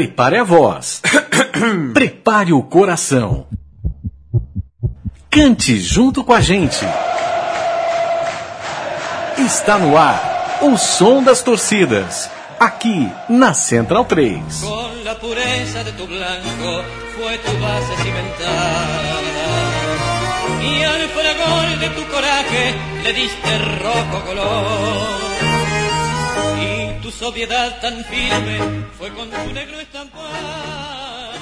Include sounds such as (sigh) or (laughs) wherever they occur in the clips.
Prepare a voz. (coughs) Prepare o coração. Cante junto com a gente. Está no ar o som das torcidas. Aqui na Central 3. Con la pureza de tu blanco fue tu base cimentada. Y al fragor de tu coraje le diste rojo color. Sobriedad tan firme con negro estampado.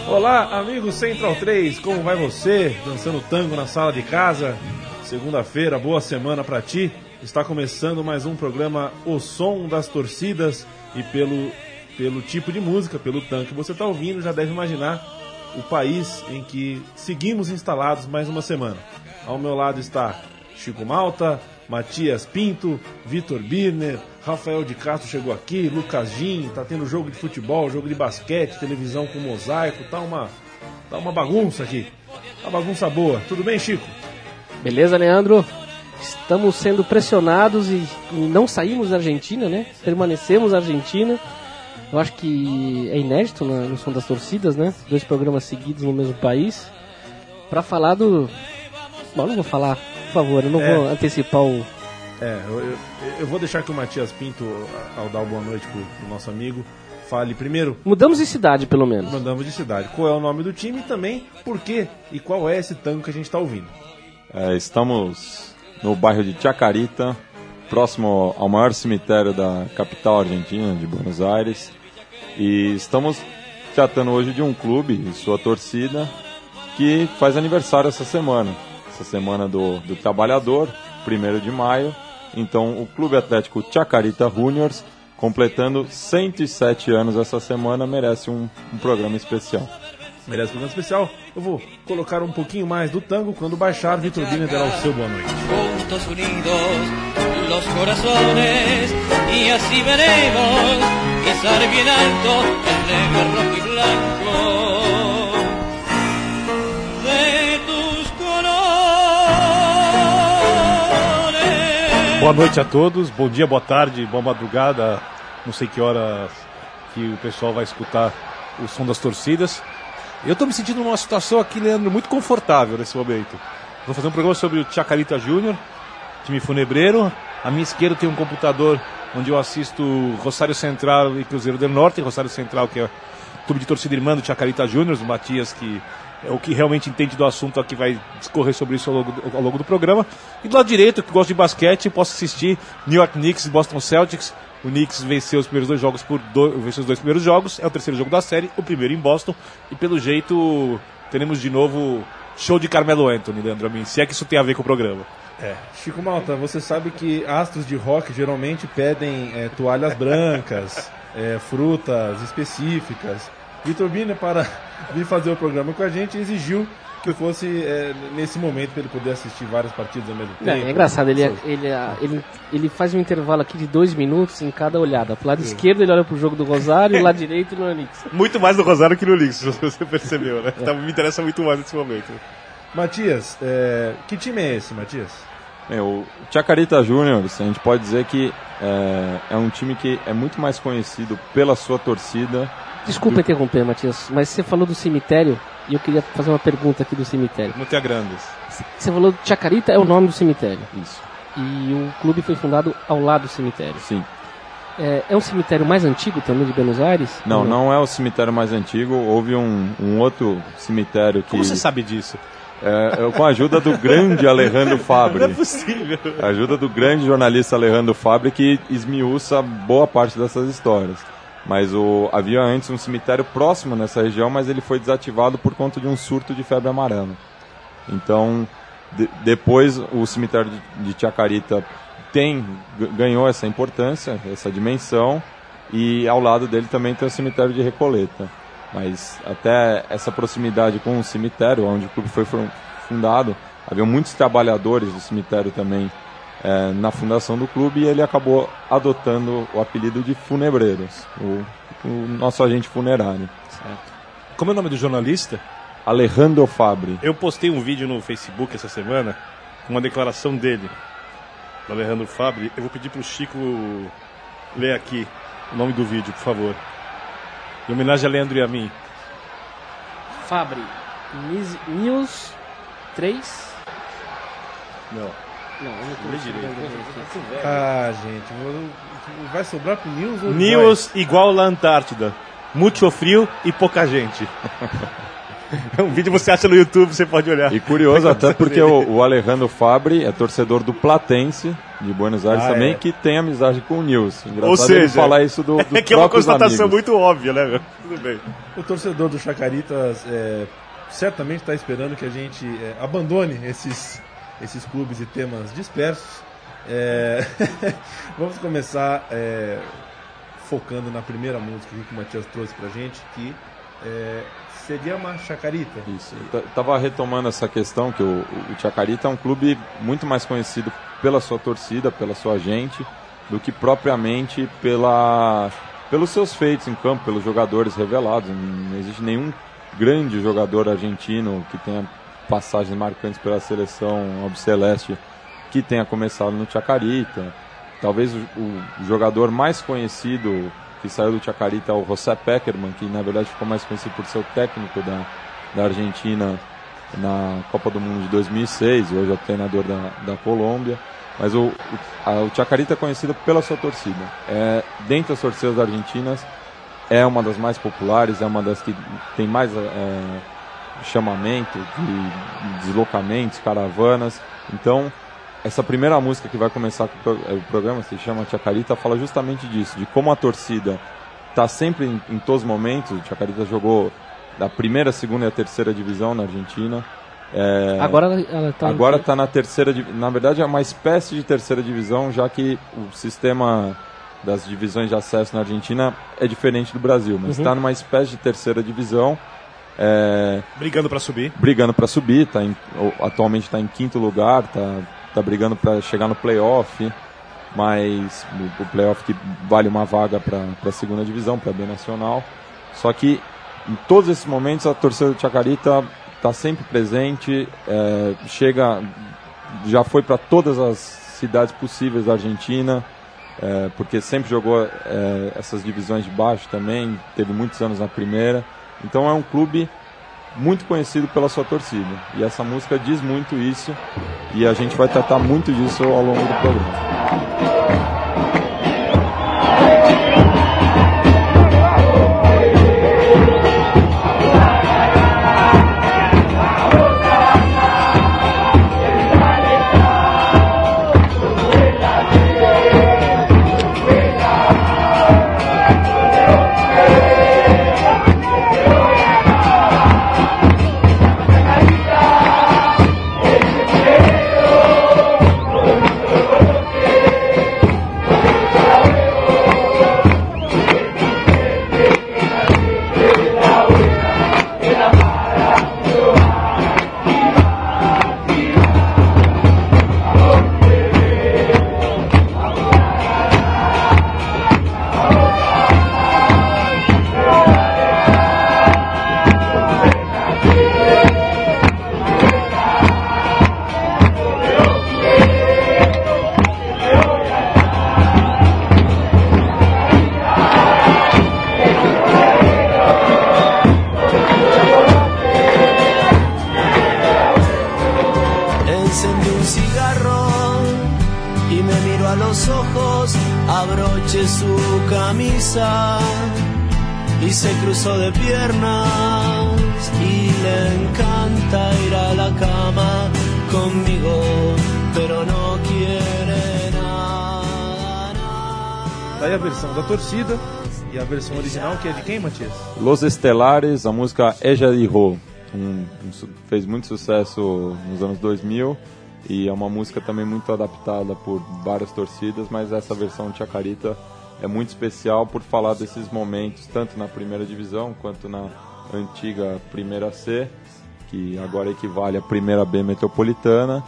Olá, amigo Central 3, como vai você? Dançando tango na sala de casa? Segunda-feira, boa semana pra ti. Está começando mais um programa O Som das Torcidas e pelo, pelo tipo de música, pelo tango que você está ouvindo, já deve imaginar o país em que seguimos instalados mais uma semana. Ao meu lado está Chico Malta, Matias Pinto, Vitor Birner, Rafael de Castro chegou aqui, Lucas Gin, tá tendo jogo de futebol, jogo de basquete, televisão com mosaico, tá uma, tá uma bagunça aqui. Uma bagunça boa. Tudo bem, Chico? Beleza, Leandro? Estamos sendo pressionados e, não saímos da Argentina, né? Permanecemos na Argentina. Eu acho que é inédito no Som das Torcidas, né? Dois programas seguidos no mesmo país. Pra falar do. Bom, não vou falar, por favor, eu não É. vou antecipar o. É, eu, eu- eu vou deixar que o Matias Pinto, ao dar uma boa noite pro, pro nosso amigo, fale primeiro Mudamos de cidade, pelo menos. Mandamos de cidade. Qual é o nome do time e também por quê e qual é esse tango que a gente está ouvindo. É, estamos no bairro de Chacarita, próximo ao maior cemitério da capital argentina, de Buenos Aires. E estamos tratando hoje de um clube e sua torcida que faz aniversário essa semana. Essa semana do, do Trabalhador, 1 de maio. Então, o Clube Atlético Chacarita Juniors, completando 107 anos essa semana, merece um, um programa especial. Merece um programa especial. Eu vou colocar um pouquinho mais do tango. Quando baixar, Vitor Biner dará o seu boa noite. Juntos unidos los corazones y así veremos izar bien alto el negro rojo y blanco Boa noite a todos, bom dia, boa tarde, boa madrugada. Não sei que hora que o pessoal vai escutar o som das torcidas. Eu estou me sentindo numa situação aqui, Leandro, muito confortável nesse momento. Vou fazer um programa sobre o Chacarita Júnior, time funebreiro. À minha esquerda tem um computador onde eu assisto Rosário Central e Cruzeiro do Norte. Rosário Central, que é o clube de torcida irmã do Chacarita Júnior, o Matias, que o que realmente entende do assunto aqui, vai discorrer sobre isso ao longo, do, ao longo do programa. E do lado direito, que gosta de basquete, posso assistir New York Knicks e Boston Celtics. O Knicks venceu os primeiros dois jogos por venceu os dois primeiros jogos, é o terceiro jogo da série, o primeiro em Boston. E pelo jeito, teremos de novo show de Carmelo Anthony, Leandro Amin, se é que isso tem a ver com o programa. É. Chico Malta, você sabe que astros de rock geralmente pedem é, toalhas brancas, (laughs) é, frutas específicas. Vitor Biner, para vir fazer o programa com a gente, exigiu que fosse é, nesse momento para ele poder assistir várias partidas ao mesmo Não, tempo. é engraçado, ele, ele, ele, ele faz um intervalo aqui de dois minutos em cada olhada. Pro lado esquerdo ele olha pro jogo do Rosário, e o lado direito no Onix. Muito mais no Rosário que no (laughs) se você percebeu, né? Então, me interessa muito mais nesse momento. Matias, é, que time é esse, Matias? O Chacarita Juniors, a gente pode dizer que é, é um time que é muito mais conhecido pela sua torcida. Desculpa interromper, Matias, mas você falou do cemitério e eu queria fazer uma pergunta aqui do cemitério. Não tem grandes. Você falou que Chacarita é o nome do cemitério Isso, e o clube foi fundado ao lado do cemitério. sim. É, é um cemitério mais antigo também de Buenos Aires? Não, Ou não é o cemitério mais antigo. Houve um, um outro cemitério que, Como você sabe disso? é, é com a ajuda do grande Alejandro (laughs) Não é Fabri. possível. A ajuda do grande jornalista Alejandro Fabri que esmiuça boa parte dessas histórias. Mas o, havia antes um cemitério próximo nessa região, mas ele foi desativado por conta de um surto de febre amarela. Então, de- depois o cemitério de, de Chacarita tem, ganhou essa importância, essa dimensão, e ao lado dele também tem o cemitério de Recoleta. Mas até essa proximidade com o cemitério, onde o clube foi fun- fundado, havia muitos trabalhadores do cemitério também eh, na fundação do clube e ele acabou adotando o apelido de Funebreiros, o, o nosso agente funerário. Como é o nome do jornalista? Alejandro Fabri. Eu postei um vídeo no Facebook essa semana com uma declaração dele, do Alejandro Fabri. Eu vou pedir pro Chico ler aqui o nome do vídeo, por favor. Em homenagem a Leandro e a mim. Fabri, Nis- News 3. Não. Não, eu não direito. aqui. Ah, gente, vai sobrar pro News ou News igual la Antártida. Muito frio e pouca gente. (laughs) É um vídeo que você acha no YouTube, você pode olhar. E curioso até porque o, o Alejandro Fabri é torcedor do Platense de Buenos Aires Ah, também, é. que tem amizade com o Nils. Engraçado Ou ele seja, falar isso do, (laughs) dos É que é uma constatação amigos. muito óbvia, né, meu? Tudo bem. O torcedor do Chacaritas é, certamente está esperando que a gente é, abandone esses, esses clubes e temas dispersos. É, (laughs) vamos começar é, focando na primeira música que o Matias trouxe pra gente, que é Se Llama Chacarita. Isso. Eu tava retomando essa questão que o, o Chacarita é um clube muito mais conhecido pela sua torcida, pela sua gente, do que propriamente pela, pelos seus feitos em campo, pelos jogadores revelados. Não existe nenhum grande jogador argentino que tenha passagens marcantes pela seleção albiceleste que tenha começado no Chacarita. Talvez o, o jogador mais conhecido que saiu do Chacarita é o José Peckerman, que na verdade ficou mais conhecido por ser o técnico da, da Argentina na Copa do Mundo de 2006, e hoje é o treinador da, da Colômbia. Mas o, o, a, o Chacarita é conhecido pela sua torcida. É, dentre as torcidas argentinas, é uma das mais populares, é uma das que tem mais é, chamamento de deslocamentos, caravanas. Então, essa primeira música que vai começar com o pro- o programa, se chama Chacarita, fala justamente disso, de como a torcida está sempre em, em todos os momentos. Chacarita jogou da primeira, segunda e a terceira divisão na Argentina. É, Agora ela, ela tá. Agora está na terceira, na verdade é uma espécie de terceira divisão, já que o sistema das divisões de acesso na Argentina é diferente do Brasil, mas está numa espécie de terceira divisão, é, Brigando pra subir. brigando para subir, tá em- atualmente está em quinto lugar, tá, tá brigando para chegar no playoff, mas o, o playoff que vale uma vaga para a segunda divisão, para a B Nacional. Só que em todos esses momentos a torcida do Chacarita está sempre presente, é, chega, já foi para todas as cidades possíveis da Argentina, é, porque sempre jogou é, essas divisões de baixo também, teve muitos anos na primeira. Então é um clube muito conhecido pela sua torcida. E essa música diz muito isso, e a gente vai tratar muito disso ao longo do programa. Que é de quem, Matias? Los Estelares, a música Eja de Ro, um, um fez muito sucesso nos anos 2000 e é uma música também muito adaptada por várias torcidas, mas essa versão de Chacarita é muito especial por falar desses momentos, tanto na primeira divisão quanto na antiga primeira C, que agora equivale à primeira B metropolitana.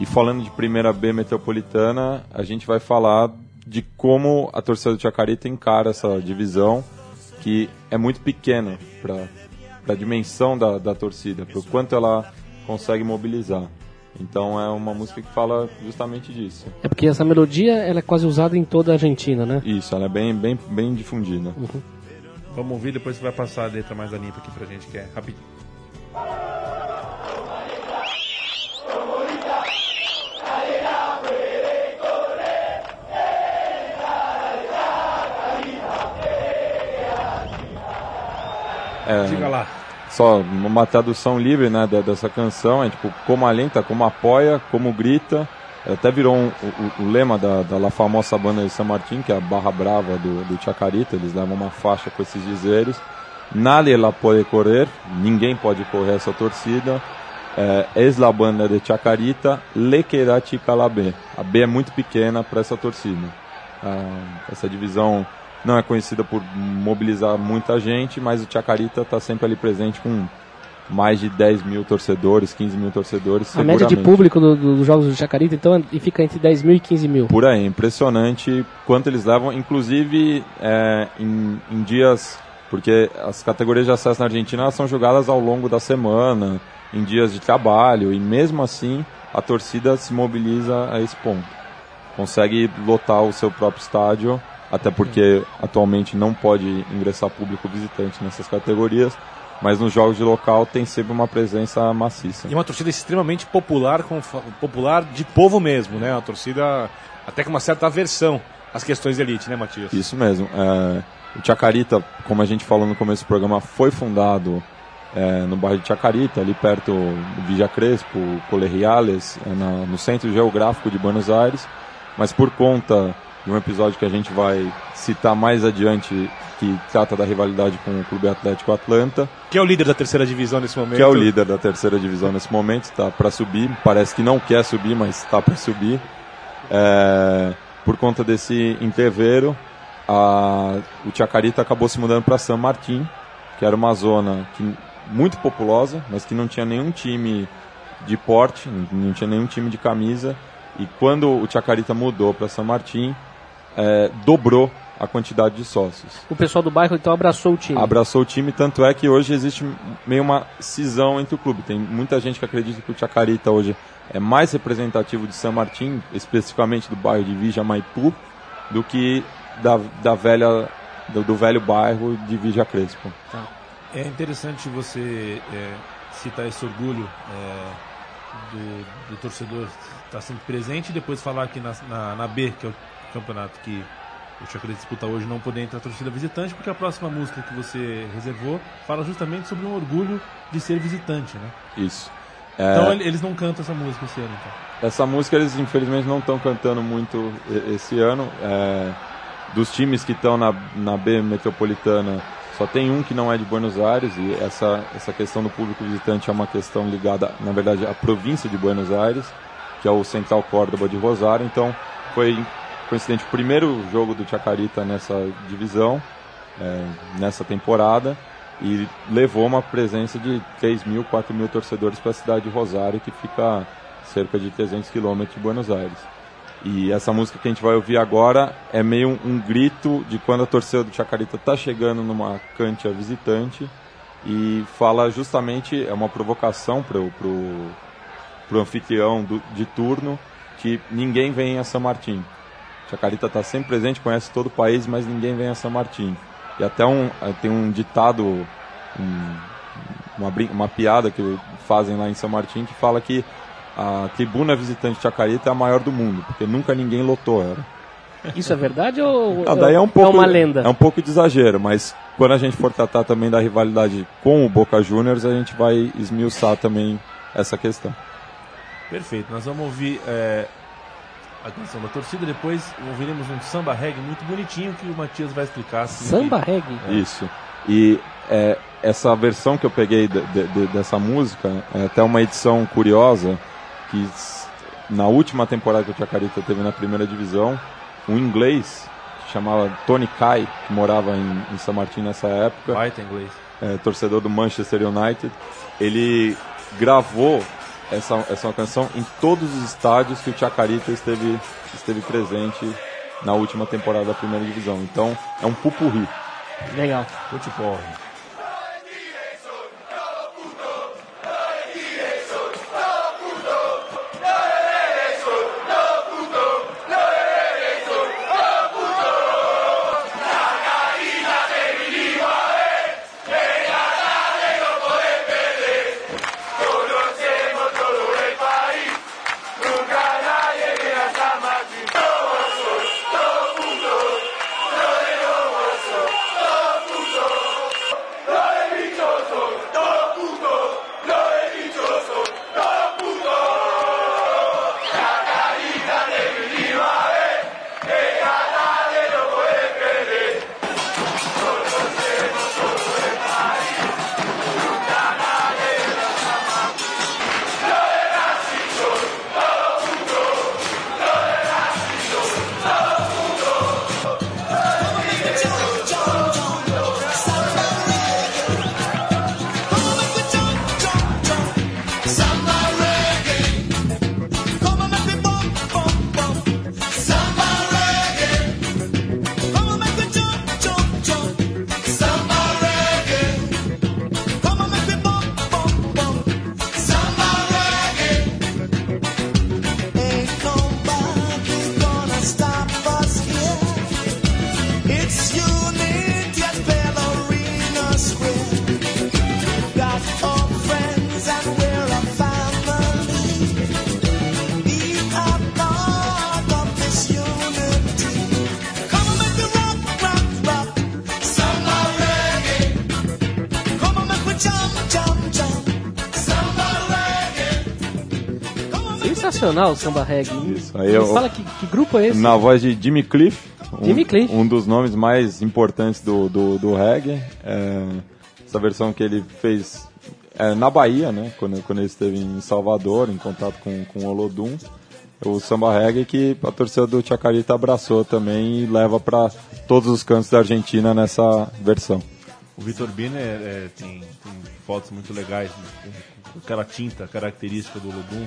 E falando de primeira B metropolitana, a gente vai falar de como a torcida do Chacarita encara essa divisão, que é muito pequena para a dimensão da, da torcida, para o quanto ela consegue mobilizar. Então é uma música que fala justamente disso. É porque essa melodia ela é quase usada em toda a Argentina, né? Isso, ela é bem, bem, bem difundida. Vamos ouvir, depois você vai passar a letra mais limpa aqui pra gente, que é rapidinho. É, Diga lá. só uma tradução livre né, dessa canção é tipo como alenta, como apoia, como grita. Até virou um- o, o lema da, da La famosa banda de San Martín, que é a barra brava do, do Chacarita. Eles levam uma faixa com esses dizeres. Nadie la pode correr, ninguém pode correr essa torcida. É, es la banda de Chacarita, le queda chica la B. A B é muito pequena para essa torcida. Ah, essa divisão não é conhecida por mobilizar muita gente, mas o Chacarita está sempre ali presente com mais de 10 mil torcedores, 15 mil torcedores. A média de público do- do- dos jogos do Chacarita, então, fica entre 10 mil e 15 mil. Por aí, impressionante quanto eles levam, inclusive é, em, em dias, porque as categorias de acesso na Argentina são jogadas ao longo da semana, em dias de trabalho, e mesmo assim a torcida se mobiliza a esse ponto. Consegue lotar o seu próprio estádio, até porque atualmente não pode ingressar público visitante nessas categorias, mas nos jogos de local tem sempre uma presença maciça. E uma torcida extremamente popular, com, popular de povo mesmo, né? Uma torcida até com uma certa aversão às questões de elite, né, Matias? Isso mesmo. É, o Chacarita, como a gente falou no começo do programa, foi fundado é, no bairro de Chacarita, ali perto do Villa Crespo, Colegiales, é, na- no centro geográfico de Buenos Aires, mas por conta de um episódio que a gente vai citar mais adiante, que trata da rivalidade com o Clube Atlético Atlanta, Que é o líder da terceira divisão nesse momento. que é o líder da terceira divisão nesse momento, está para subir. Parece que não quer subir, mas está para subir. É, por conta desse entreveiro, a, o Chacarita acabou se mudando para San Martín, que era uma zona que, muito populosa, mas que não tinha nenhum time de porte, não tinha nenhum time de camisa. E quando o Chacarita mudou para San Martín, é, dobrou a quantidade de sócios O pessoal do bairro, então, abraçou o time. abraçou o time, tanto é que hoje existe meio uma cisão entre o clube. Tem muita gente que acredita que o Chacarita hoje é mais representativo de San Martín, especificamente do bairro de Vija Maipu, do que da, da velha, do, do velho bairro de Vija Crespo. É interessante você é, citar esse orgulho é, do, do torcedor estar sempre presente e depois falar que na, na, na B, que é o campeonato que o Chacarita disputa hoje, não poder entrar a torcida visitante, porque a próxima música que você reservou fala justamente sobre um orgulho de ser visitante, né? Isso. Então É, ele- eles não cantam essa música esse ano, então. Essa música eles infelizmente não estão cantando muito esse ano. É, dos times que estão na, na B metropolitana, só tem um que não é de Buenos Aires e essa, essa questão do público visitante é uma questão ligada, na verdade, à província de Buenos Aires, que é o Central Córdoba de Rosário. Então foi coincidente o primeiro jogo do Chacarita nessa divisão, é, nessa temporada e levou uma presença de 3 mil, 4 mil torcedores para a cidade de Rosário, que fica cerca de 300 quilômetros de Buenos Aires. E essa música que a gente vai ouvir agora é meio um, um grito de quando a torcida do Chacarita está chegando numa cancha visitante e fala justamente, é uma provocação para o pro, pro anfitrião do, de turno que ninguém vem a São Martin. Chacarita está sempre presente, conhece todo o país, mas ninguém vem a São Martin. E até um, eh, tem um ditado, um- uma, uma piada que fazem lá em São Martin que fala que a tribuna visitante de Chacarita é a maior do mundo, porque nunca ninguém lotou ela. Isso é verdade ou (laughs) Ah, daí é um pouco uma lenda? É um pouco de exagero, mas quando a gente for tratar também da rivalidade com o Boca Juniors, a gente vai esmiuçar também essa questão. Perfeito, nós vamos ouvir é, a canção da torcida, depois ouviremos um samba reggae muito bonitinho que o Matias vai explicar. Assim, Samba que- reggae? Isso. E é, essa versão que eu peguei de- de- de- dessa música é até uma edição curiosa que na última temporada que o Chacarita teve na primeira divisão, um inglês que chamava Tony Kai, que morava em, em São Martin nessa época, Baita inglês. é, torcedor do Manchester United, ele gravou essa, essa canção em todos os estádios que o Chacarita esteve, esteve presente na última temporada da primeira divisão. Então é um pupurri. Legal. Futebol. Sensacional o samba reggae. Isso, aí Me eu- fala que, que grupo é esse? Na voz de Jimmy Cliff, um, Jimmy Cliff. um dos nomes mais importantes do, do, do reggae. É, essa versão que ele fez é, na Bahia, né? Quando, quando ele esteve em Salvador, em contato com, com o Olodum. O samba reggae que a torcida do Chacarita abraçou também e leva para todos os cantos da Argentina nessa versão. O Vitor Biner é, tem, tem fotos muito legais né, aquela tinta característica do Lodum.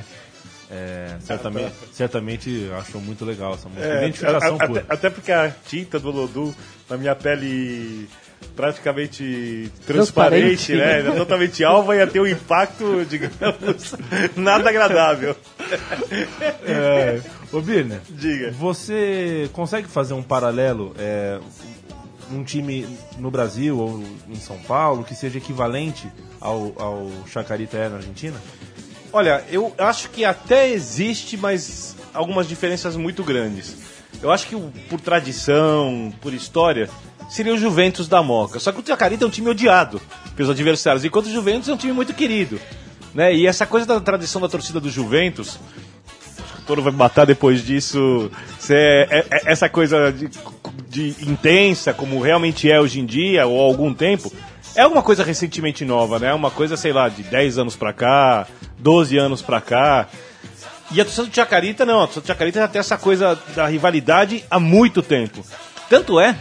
É, certamente, (laughs) certamente achou muito legal essa música. É, Identificação a- a- pura. até, até porque a tinta do Lodu na minha pele praticamente Transparente. transparente, né? Totalmente alva ia ter um impacto, (laughs) digamos, nada agradável. É, ô Birner, Diga. você consegue fazer um paralelo, é, um time no Brasil ou em São Paulo que seja equivalente ao, ao Chacarita é na Argentina? Olha, eu acho que até existe, mas algumas diferenças muito grandes. Eu acho que por tradição, por história, seria o Juventus da Moca. Só que o Chacarita é um time odiado pelos adversários, enquanto o Juventus é um time muito querido. Né? E essa coisa da tradição da torcida do Juventus, Toro vai me matar depois disso, é- é- é- essa coisa de, de intensa, como realmente é hoje em dia, ou há algum tempo, é uma coisa recentemente nova, né? Uma coisa, sei lá, de 10 anos pra cá, 12 anos pra cá. E a torcida do Chacarita não, a torcida do Chacarita já tem essa coisa da rivalidade há muito tempo. Tanto é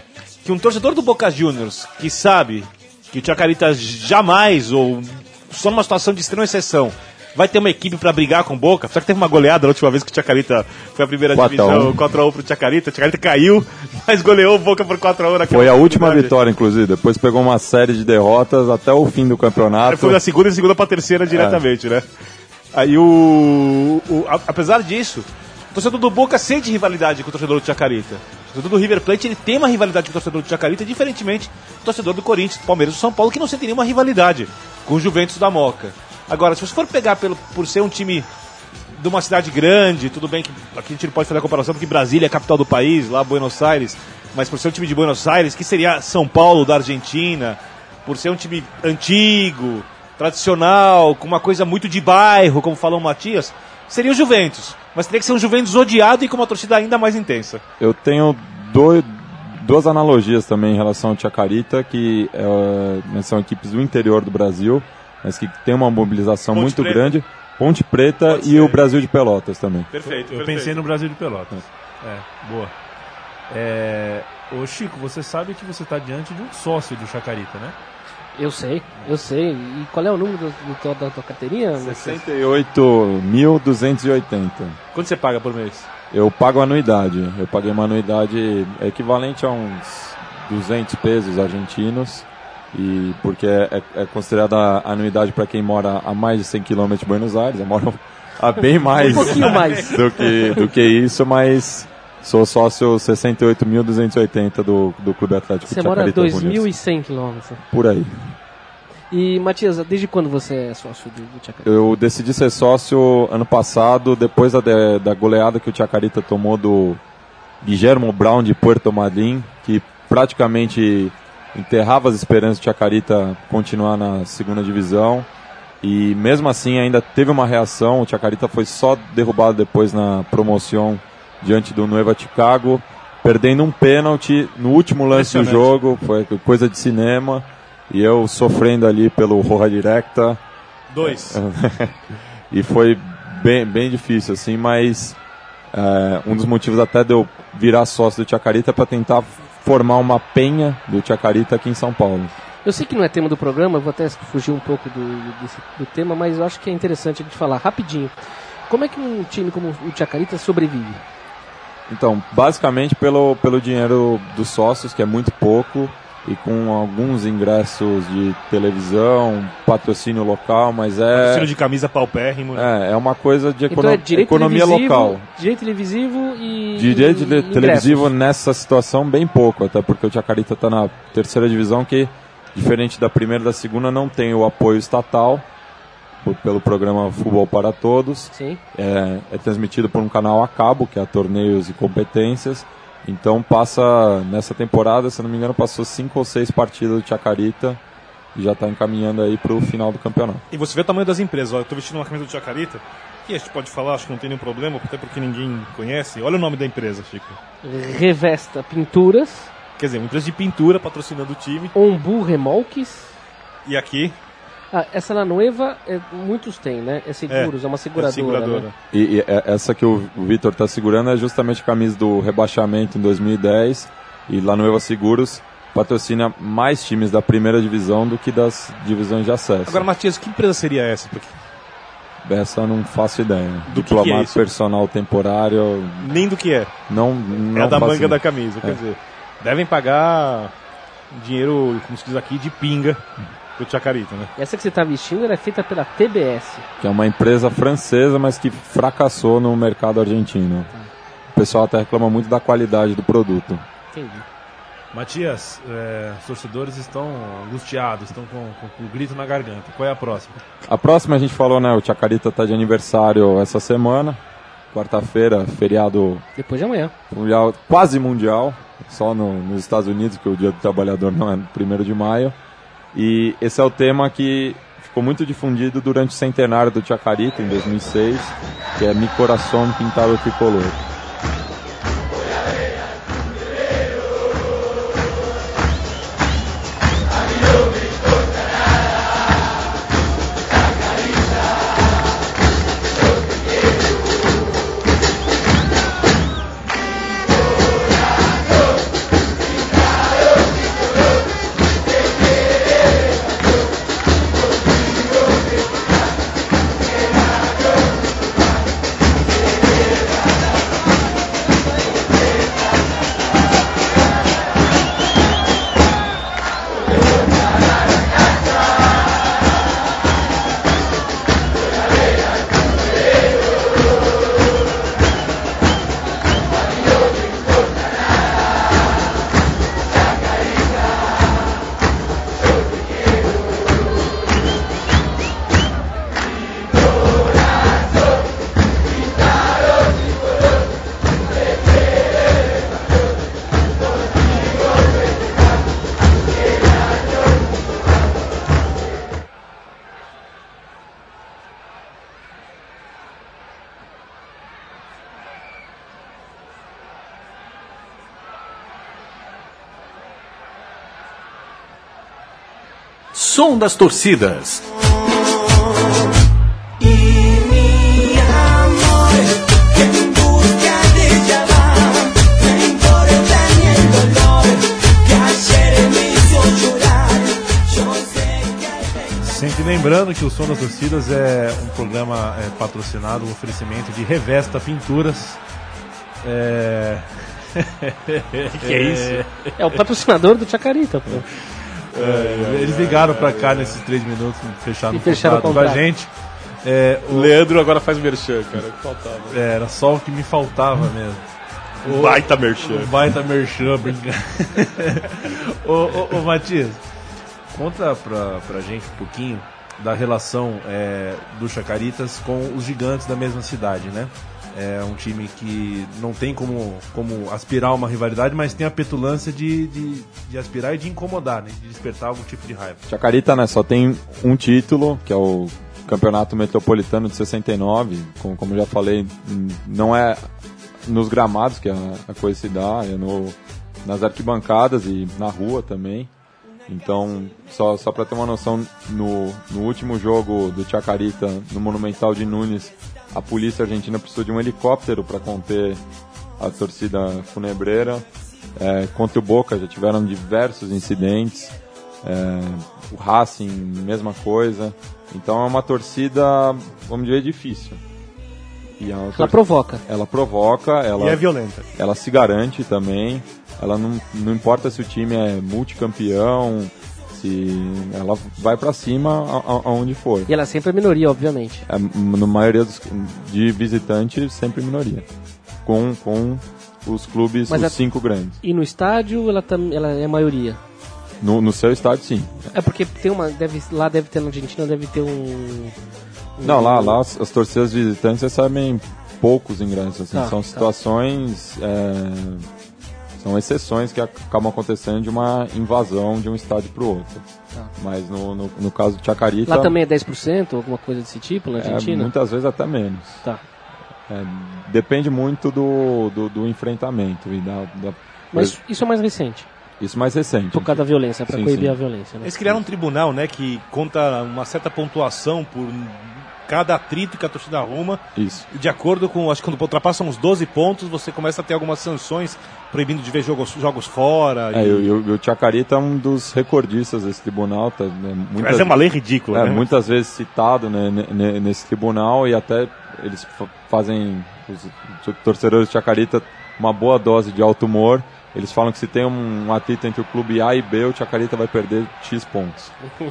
que um torcedor do Boca Juniors que sabe que o Chacarita jamais, ou só numa situação de extrema exceção, vai ter uma equipe pra brigar com o Boca. Só que teve uma goleada na última vez que o Chacarita foi a primeira 4 a 1. divisão, 4x1 pro Chacarita. O Chacarita caiu, (laughs) mas goleou o Boca por 4x1 naquela Foi a última vitória, inclusive. Depois pegou uma série de derrotas até o fim do campeonato. Foi da segunda e segunda pra terceira diretamente, né? Aí o, o- a- Apesar disso, o torcedor do Boca sente rivalidade com o torcedor do Chacarita. O torcedor do River Plate ele tem uma rivalidade com o torcedor do Chacarita, diferentemente do torcedor do Corinthians, do Palmeiras do São Paulo, que não sente nenhuma rivalidade com o Juventus da Moca. Agora, se você for pegar pelo, por ser um time de uma cidade grande, tudo bem que aqui a gente não pode fazer a comparação porque Brasília é a capital do país, lá Buenos Aires, mas por ser um time de Buenos Aires, que seria São Paulo da Argentina, por ser um time antigo, tradicional, com uma coisa muito de bairro, como falou o Matias, seria o Juventus. Mas teria que ser um Juventus odiado e com uma torcida ainda mais intensa. Eu tenho dois, duas analogias também em relação ao Chacarita, que é, são equipes do interior do Brasil, mas que tem uma mobilização Ponte muito Preta. grande. Ponte Preta Pode e ser. o Brasil de Pelotas também. Perfeito, Eu pensei no Brasil de Pelotas. É, boa. É, ô Chico, você sabe que você está diante de um sócio do Chacarita, né? Eu sei, eu sei. E qual é o número do, do da tua carteirinha? Matias? 68.280. Quanto você paga por mês? Eu pago anuidade. Eu paguei uma anuidade equivalente a uns 200 pesos argentinos. E porque é, é- é considerada a anuidade para quem mora a mais de 100 km de Buenos Aires. Eu moro a bem mais, Um mais. (laughs) do, que, do que isso, mas sou sócio 68.280 do, do Clube Atlético Você mora a Chacarita Juniors. 2.100 quilômetros. Por aí. E, Matias, desde quando você é sócio do, do Chacarita? Eu decidi ser sócio ano passado, depois da, da goleada que o Chacarita tomou do Guillermo Brown de Puerto Madryn, que praticamente enterrava as esperanças do Chacarita continuar na segunda divisão. E mesmo assim ainda teve uma reação, o Chacarita foi só derrubado depois na promoção diante do Nueva Chicago, perdendo um pênalti no último lance do jogo, foi coisa de cinema. E eu sofrendo ali pelo Roja Directa, Dois. (laughs) e foi bem, bem difícil, assim, mas é, um dos motivos até de eu virar sócio do Chacarita é para tentar formar uma penha do Chacarita aqui em São Paulo. Eu sei que não é tema do programa, vou até fugir um pouco do, desse- do tema, mas eu acho que é interessante a gente falar rapidinho. Como é que um time como o Chacarita sobrevive? Então, basicamente pelo, pelo dinheiro dos sócios, que é muito pouco, e com alguns ingressos de televisão, patrocínio local, mas é, Estilo de camisa paupérrimo. né? é, é uma coisa de Então econo- é direito economia local. direito televisivo e Direito de- ingressos. televisivo nessa situação bem pouco, até porque o Chacarita está na terceira divisão que, diferente da primeira e da segunda, não tem o apoio estatal por- pelo programa Futebol para Todos. Sim. É, é transmitido por um canal a cabo, que é a Torneios e Competências. Então passa, nessa temporada, se não me engano, passou cinco ou seis partidas do Chacarita e já está encaminhando aí para o final do campeonato. E você vê o tamanho das empresas. Ó, eu tô vestindo uma camisa do Chacarita, que a gente pode falar, acho que não tem nenhum problema, até porque ninguém conhece. Olha o nome da empresa, Chico. Revesta Pinturas, Quer dizer, uma empresa de pintura patrocinando o time. Ombu Remolques. E aqui, Ah, essa La Nueva, é, muitos têm, né? É seguros, é, uma seguradora. é seguradora. né? E, e é- essa que o Vitor está segurando é justamente a camisa do rebaixamento em 2010 e lá no Eva Seguros patrocina mais times da primeira divisão do que das divisões de acesso. Agora, Matias, que empresa seria essa? Porque Essa eu não faço ideia. Do que que é personal temporário, nem do que é. não, não é a da manga ideia. da camisa. Quer É. dizer, devem pagar dinheiro, como se diz aqui, de pinga pro Chacarita, né? Essa que você está vestindo ela é feita pela TBS. Que é uma empresa francesa, mas que fracassou no mercado argentino. O pessoal até reclama muito da qualidade do produto. Entendi. Matias, é, os torcedores estão angustiados, estão com, com- com o grito na garganta. Qual é a próxima? A próxima a gente falou, né? O Chacarita tá de aniversário essa semana. Quarta-feira, feriado Depois de amanhã. mundial, quase mundial, só no- nos Estados Unidos, que o Dia do Trabalhador não é no 1 de maio. E esse é o tema que ficou muito difundido durante o centenário do Chacarita, em 2006, que é Mi Coração Pintado Tricolor. Que hay Sempre lembrando que o Som das Torcidas é um programa é, patrocinado, um oferecimento de Revesta Pinturas. É... (laughs) que é isso? É o patrocinador do Chacarita, pô. É, eles ligaram pra cá nesses três minutos, fecharam E o fecharam o contrato com a gente. É, o- Leandro agora faz merchan, cara. que Faltava. é, era só o que me faltava mesmo. Um baita merchan. Um baita merchan, brincando. (laughs) ô, ô, ô, Matias, conta pra, pra gente um pouquinho da relação é, do Chacaritas com os gigantes da mesma cidade, né? É um time que não tem como, como aspirar uma rivalidade, mas tem a petulância de, de, de aspirar e de incomodar, né? De despertar algum tipo de raiva. Chacarita, né, só tem um título, que é o Campeonato Metropolitano de 69. Como, como já falei, não é nos gramados que a, a coisa se dá, é no, nas arquibancadas e na rua também. Então, só, só para ter uma noção, no, no último jogo do Chacarita, no Monumental de Nunes, a polícia argentina precisou de um helicóptero para conter a torcida funebreira. É, contra o Boca já tiveram diversos incidentes. É, o Racing, mesma coisa. Então é uma torcida, vamos dizer, difícil. E é Ela tor- provoca. ela provoca, ela, E é violenta. ela se garante também. Ela não, não importa se o time é multicampeão, se ela vai pra cima aonde for. E ela é sempre é minoria, obviamente. É, na maioria dos, de visitantes, sempre minoria. Com, com os clubes, Mas os a- cinco grandes. E no estádio ela, tam, ela é maioria. No, no seu estádio, sim. É porque tem uma. Deve, lá deve ter na Argentina, deve ter um. um- Não, lá, lá as, as torcidas visitantes recebem poucos ingressos. assim, Tá, são tá. situações. é, são exceções que ac- acabam acontecendo de uma invasão de um estádio para o outro. Tá. Mas no, no, no caso de Chacarita, Lá também é 10%, alguma coisa desse tipo, na é, Argentina? muitas vezes até menos. Tá. É, depende muito do, do, do enfrentamento e da, da- Mas isso é mais recente, isso mais recente. por causa da violência, para coibir sim. a violência. Né? Eles criaram um tribunal, né, que conta uma certa pontuação por cada atrito que a torcida arruma. Isso. De acordo com, acho que quando ultrapassam uns 12 pontos, você começa a ter algumas sanções proibindo de ver jogos, jogos fora. É, e- o- o, o Chacarita é um dos recordistas desse tribunal. Tá, né, muitas, Mas é uma lei ridícula, é, né? muitas vezes citado né, ne- ne- nesse tribunal e até eles fa- fazem, os torcedores de Chacarita, uma boa dose de alto humor. Eles falam que se tem um, atrito entre o clube A e B, o Chacarita vai perder X pontos. (laughs)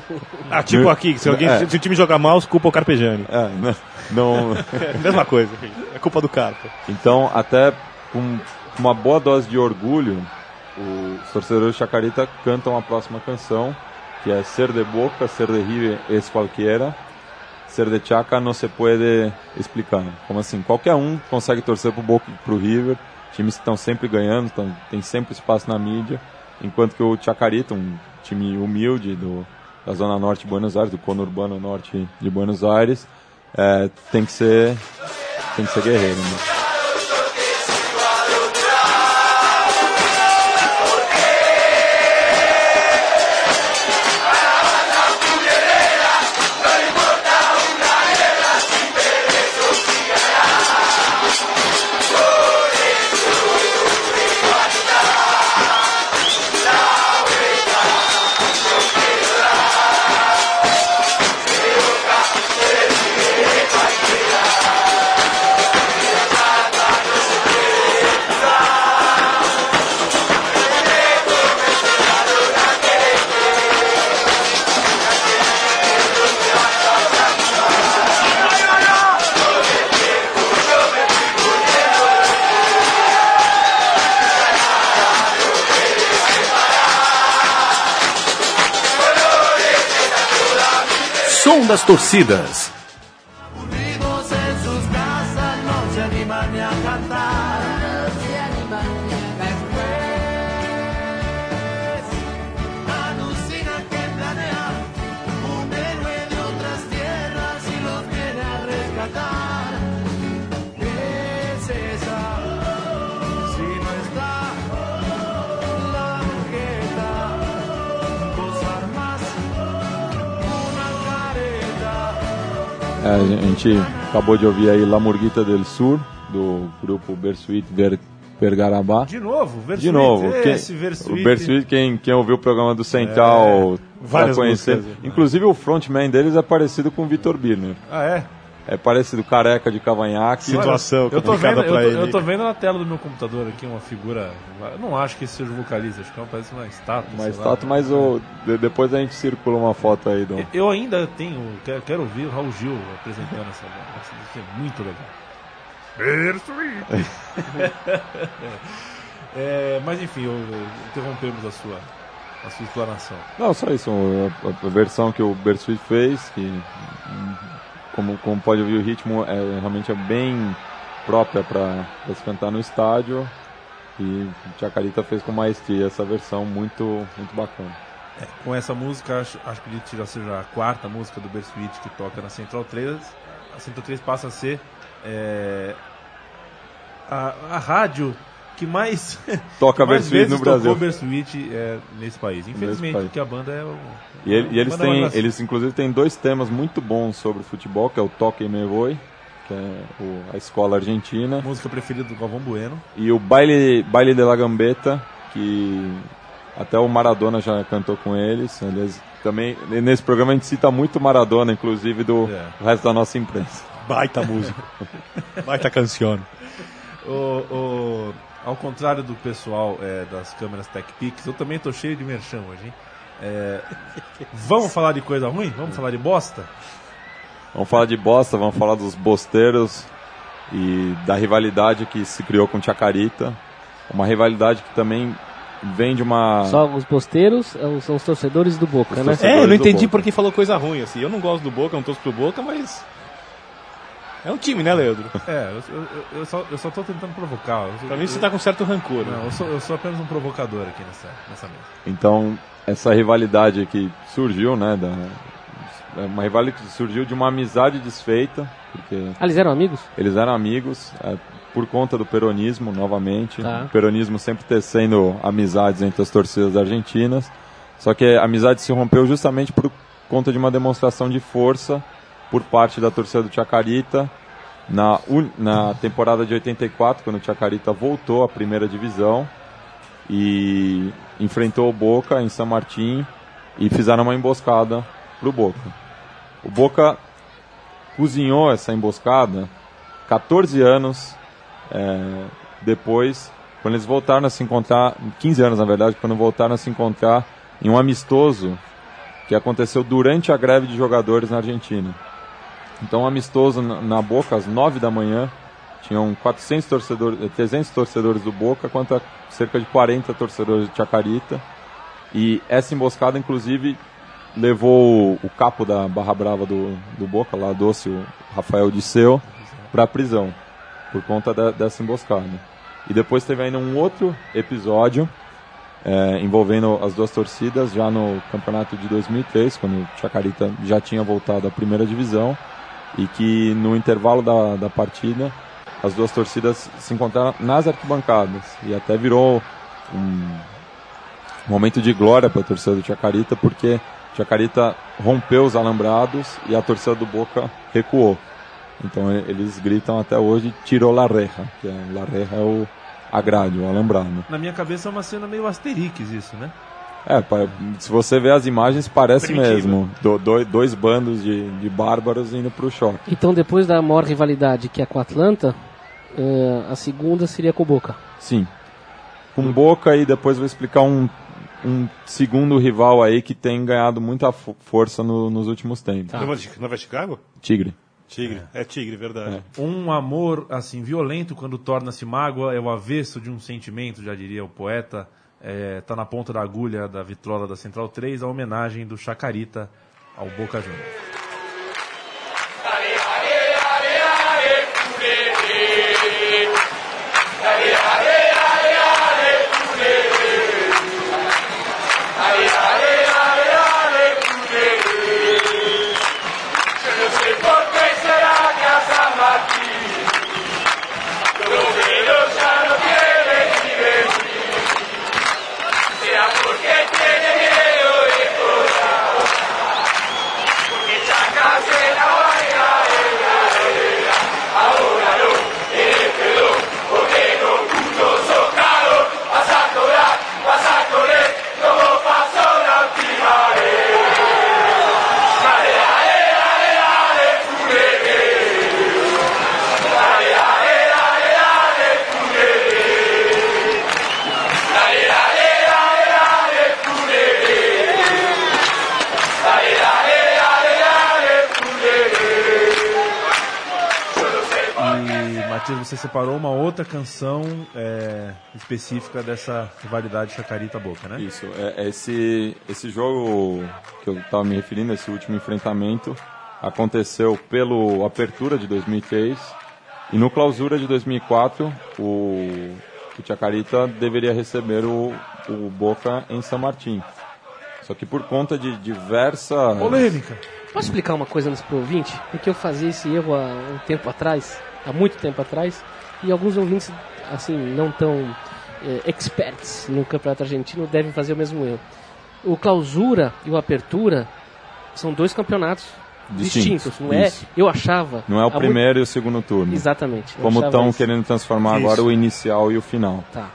Ah, tipo aqui, se, alguém, É. se o time jogar mal, culpa o Carpegiani. É, né, não, (laughs) É a mesma coisa. É culpa do Carpe. Então, até com uma boa dose de orgulho, os torcedores de Chacarita cantam a próxima canção, que é Ser de Boca, Ser de River es cualquiera, Ser de Chaca no se puede explicar. Como assim, qualquer um consegue torcer pro Boca pro River, times que estão sempre ganhando, tão, tem sempre espaço na mídia, enquanto que o Chacarita, um time humilde do, da Zona Norte de Buenos Aires, do conurbano norte de Buenos Aires, é, tem que ser tem que ser guerreiro. Né? Das torcidas. Acabou de ouvir aí La Murguita del Sur, do grupo Bersuit Ver, Vergarabá. De novo, Versuit. De novo, quem, Esse Versuit. o Bersuit, quem, quem ouviu o programa do Central vai várias conhecer. músicas. Inclusive o frontman deles é parecido com o Vitor Birner. Ah, é? É parecido careca de cavanhaque. Situação eu tô vendo, pra eu tô, ele. eu tô vendo na tela do meu computador aqui uma figura. Eu não acho que esse seja o vocalista, acho que é uma- parece uma estátua. Uma sei lá. estátua, mas o, de- depois a gente circula uma foto aí do. Eu ainda tenho, quero, quero ouvir o Raul Gil apresentando essa banda. Isso é muito legal. (laughs) É, mas enfim, eu, eu- interrompemos a sua, a sua explanação. Não, só isso. A, a versão que o Bersuit fez, que como, como pode ouvir o ritmo, é, realmente é bem própria para se cantar no estádio. E Chacarita fez com maestria essa versão muito, muito bacana. Com essa música, acho, acho que já seja a quarta música do Bersuit que toca na Central 3. A Central 3 passa a ser é, a, a rádio que mais, (laughs) Toca mais vezes no Brasil. tocou Bersuit é, nesse país. Infelizmente, porque a banda é o, E, ele- e eles banda têm, eles inclusive têm dois temas muito bons sobre futebol, que é o Toque Me Voy, que é o- a escola argentina, música preferida do Galvão Bueno. e o Baile, Baile de la Gambetta, que até o Maradona já cantou com eles. Aliás, também nesse programa a gente cita muito Maradona, inclusive do É. resto da nossa imprensa. Baita música. (laughs) Baita canção. O, o- ao contrário do pessoal é, das câmeras TechPix, eu também tô cheio de merchan hoje, hein? É, (laughs) vamos falar de coisa ruim? Vamos falar de bosta? Vamos falar de bosta, vamos falar dos bosteiros e da rivalidade que se criou com o Chacarita. Uma rivalidade que também vem de uma. Só os posteiros é, são os torcedores do Boca, né? torcedores É, eu não entendi porque falou coisa ruim, assim. Eu não gosto do Boca, não torço pro Boca, mas. É um time, né, Leandro? É, eu, eu, eu só, eu só tô tentando provocar. Eu, Pra mim você tá com certo rancor. Não, né? eu sou, eu sou apenas um provocador aqui nessa, nessa mesa. Então, essa rivalidade que surgiu, né? Da, é uma rivalidade que surgiu de uma amizade desfeita, porque Ah, eles eram amigos? eles eram amigos é, por conta do peronismo, novamente. Tá. O peronismo sempre tecendo amizades entre as torcidas argentinas. Só que a amizade se rompeu justamente por conta de uma demonstração de força por parte da torcida do Chacarita na, na temporada de 84, quando o Chacarita voltou à primeira divisão e enfrentou o Boca em São Martín e fizeram uma emboscada pro Boca. O Boca cozinhou essa emboscada 14 anos é, depois, quando eles voltaram a se encontrar, 15 anos na verdade, quando voltaram a se encontrar em um amistoso que aconteceu durante a greve de jogadores na Argentina. Então, amistoso na, Boca às 9 da manhã, tinham 400 torcedores, eh, 300 torcedores do Boca contra cerca de 40 torcedores de Chacarita. E essa emboscada, inclusive, levou o capo da Barra Brava do, do Boca, lá doce, o Rafael Disseu, para a prisão, por conta dessa emboscada. E depois teve ainda um outro episódio é, envolvendo as duas torcidas, já no campeonato de 2003, quando o Chacarita já tinha voltado à primeira divisão, e que no intervalo da, da partida, as duas torcidas se encontraram nas arquibancadas, e até virou um momento de glória para a torcida do Chacarita, porque Chacarita rompeu os alambrados e a torcida do Boca recuou. Então eles gritam até hoje, tirou la reja, que é, la reja é o a o alambrado. Na minha cabeça é uma cena meio Asterix isso, né? É, se você vê as imagens, parece Primitivo. mesmo. Do- do- dois bandos de, de bárbaros indo pro choque. Então, depois da maior rivalidade que é com a Atlanta, eh, a segunda seria com o Boca. Sim. Com Boca e depois vou explicar um, um segundo rival aí que tem ganhado muita fo- força no- nos últimos tempos. Nova, Nova Chicago? Tigre. Tigre. É, Tigre, verdade. Um amor assim violento quando torna-se mágoa é o avesso de um sentimento, já diria o poeta. É, tá na ponta da agulha da vitrola da Central 3 a homenagem do Chacarita ao Boca Juniors. Outra canção é, específica dessa rivalidade Chacarita-Boca, né? Isso. É, esse, esse jogo que eu estava me referindo, esse último enfrentamento, aconteceu pelo Apertura de 2003 e no Clausura de 2004 o, o Chacarita deveria receber o, o Boca em São Martín. Só que por conta de diversas... Polêmica. Posso explicar uma coisa nesse pro ouvinte? Porque eu fazia esse erro há um tempo atrás, há muito tempo atrás, e alguns ouvintes, assim, não tão eh, experts no campeonato argentino devem fazer o mesmo erro. O clausura e o apertura são dois campeonatos Distintos, distintos, não é? isso. Eu achava. Não é o há muito- primeiro e o segundo turno. Exatamente. Como estão querendo transformar agora Isso. o inicial e o final. Tá.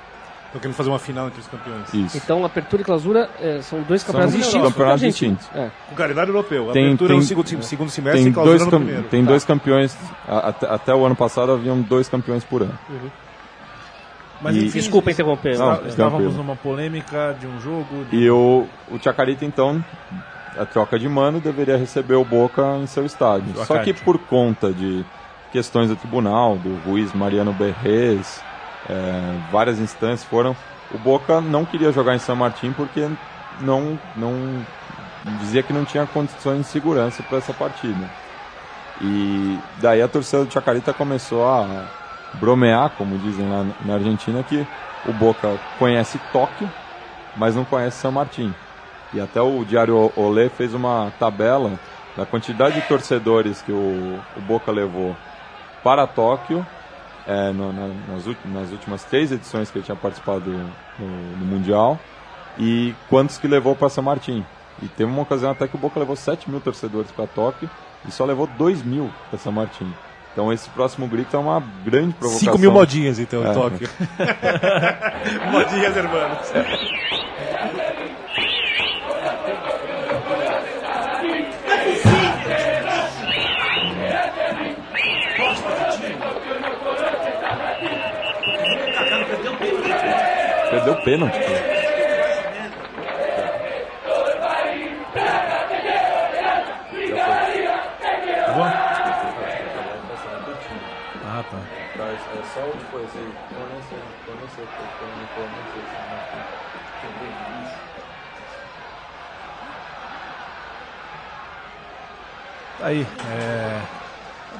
Tô querendo fazer uma final entre os campeões. Isso. Então, apertura e clausura eh, são dois campeonatos São distintos. campeonatos distintos. É. Com calendário europeu. Tem- Abertura tem- no segundo, segundo semestre tem e clausura dois, no cam- primeiro. tem Tá. dois campeões, a- até, até o ano passado haviam dois campeões por ano. Mas E- enfim, Desculpa interromper. Não, está- estávamos numa polêmica de um jogo. de- E o, o Chacarita, então, a troca de mano, deveria receber o Boca em seu estádio. Só que por conta de questões do tribunal, do juiz Mariano Berrez, é, várias instâncias foram, o Boca não queria jogar em São Martín porque não, não dizia que não tinha condições de segurança para essa partida. E daí a torcida do Chacarita começou a bromear, como dizem lá na Argentina, que o Boca conhece Tóquio, mas não conhece São Martín. E até o Diário Olé fez uma tabela da quantidade de torcedores que o, o Boca levou para Tóquio é, no- na- nas, nas últimas três edições que ele tinha participado do, do- do Mundial e quantos que levou para São Martín. E teve uma ocasião até que o Boca levou 7 mil torcedores para Tóquio e só levou 2 mil para São Martín. Então esse próximo grito é uma grande provocação. 5 mil modinhas, então, É. em Tóquio. (laughs) modinhas, hermanos. Perdeu o pênalti. Tá bom? Ah, tá. É só tipo assim, eu nem sei, eu nem sei, eu nem sei, Tá aí. É.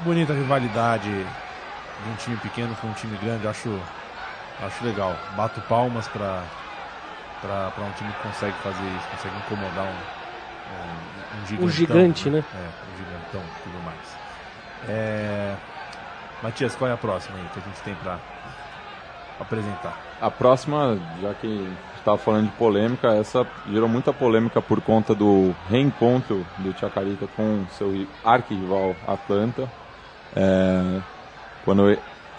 Bonita rivalidade de um time pequeno com um time grande. Acho, acho legal. Bato palmas pra, pra, pra um time que consegue fazer isso, consegue incomodar um, um, um gigantão. gigante, né? É, um gigantão e tudo mais. É... Matias, qual é a próxima aí que a gente tem pra apresentar? A próxima, já que estava falando de polêmica, essa gerou muita polêmica por conta do reencontro do Chacarita com seu ri- arquirrival Atlanta. É, quando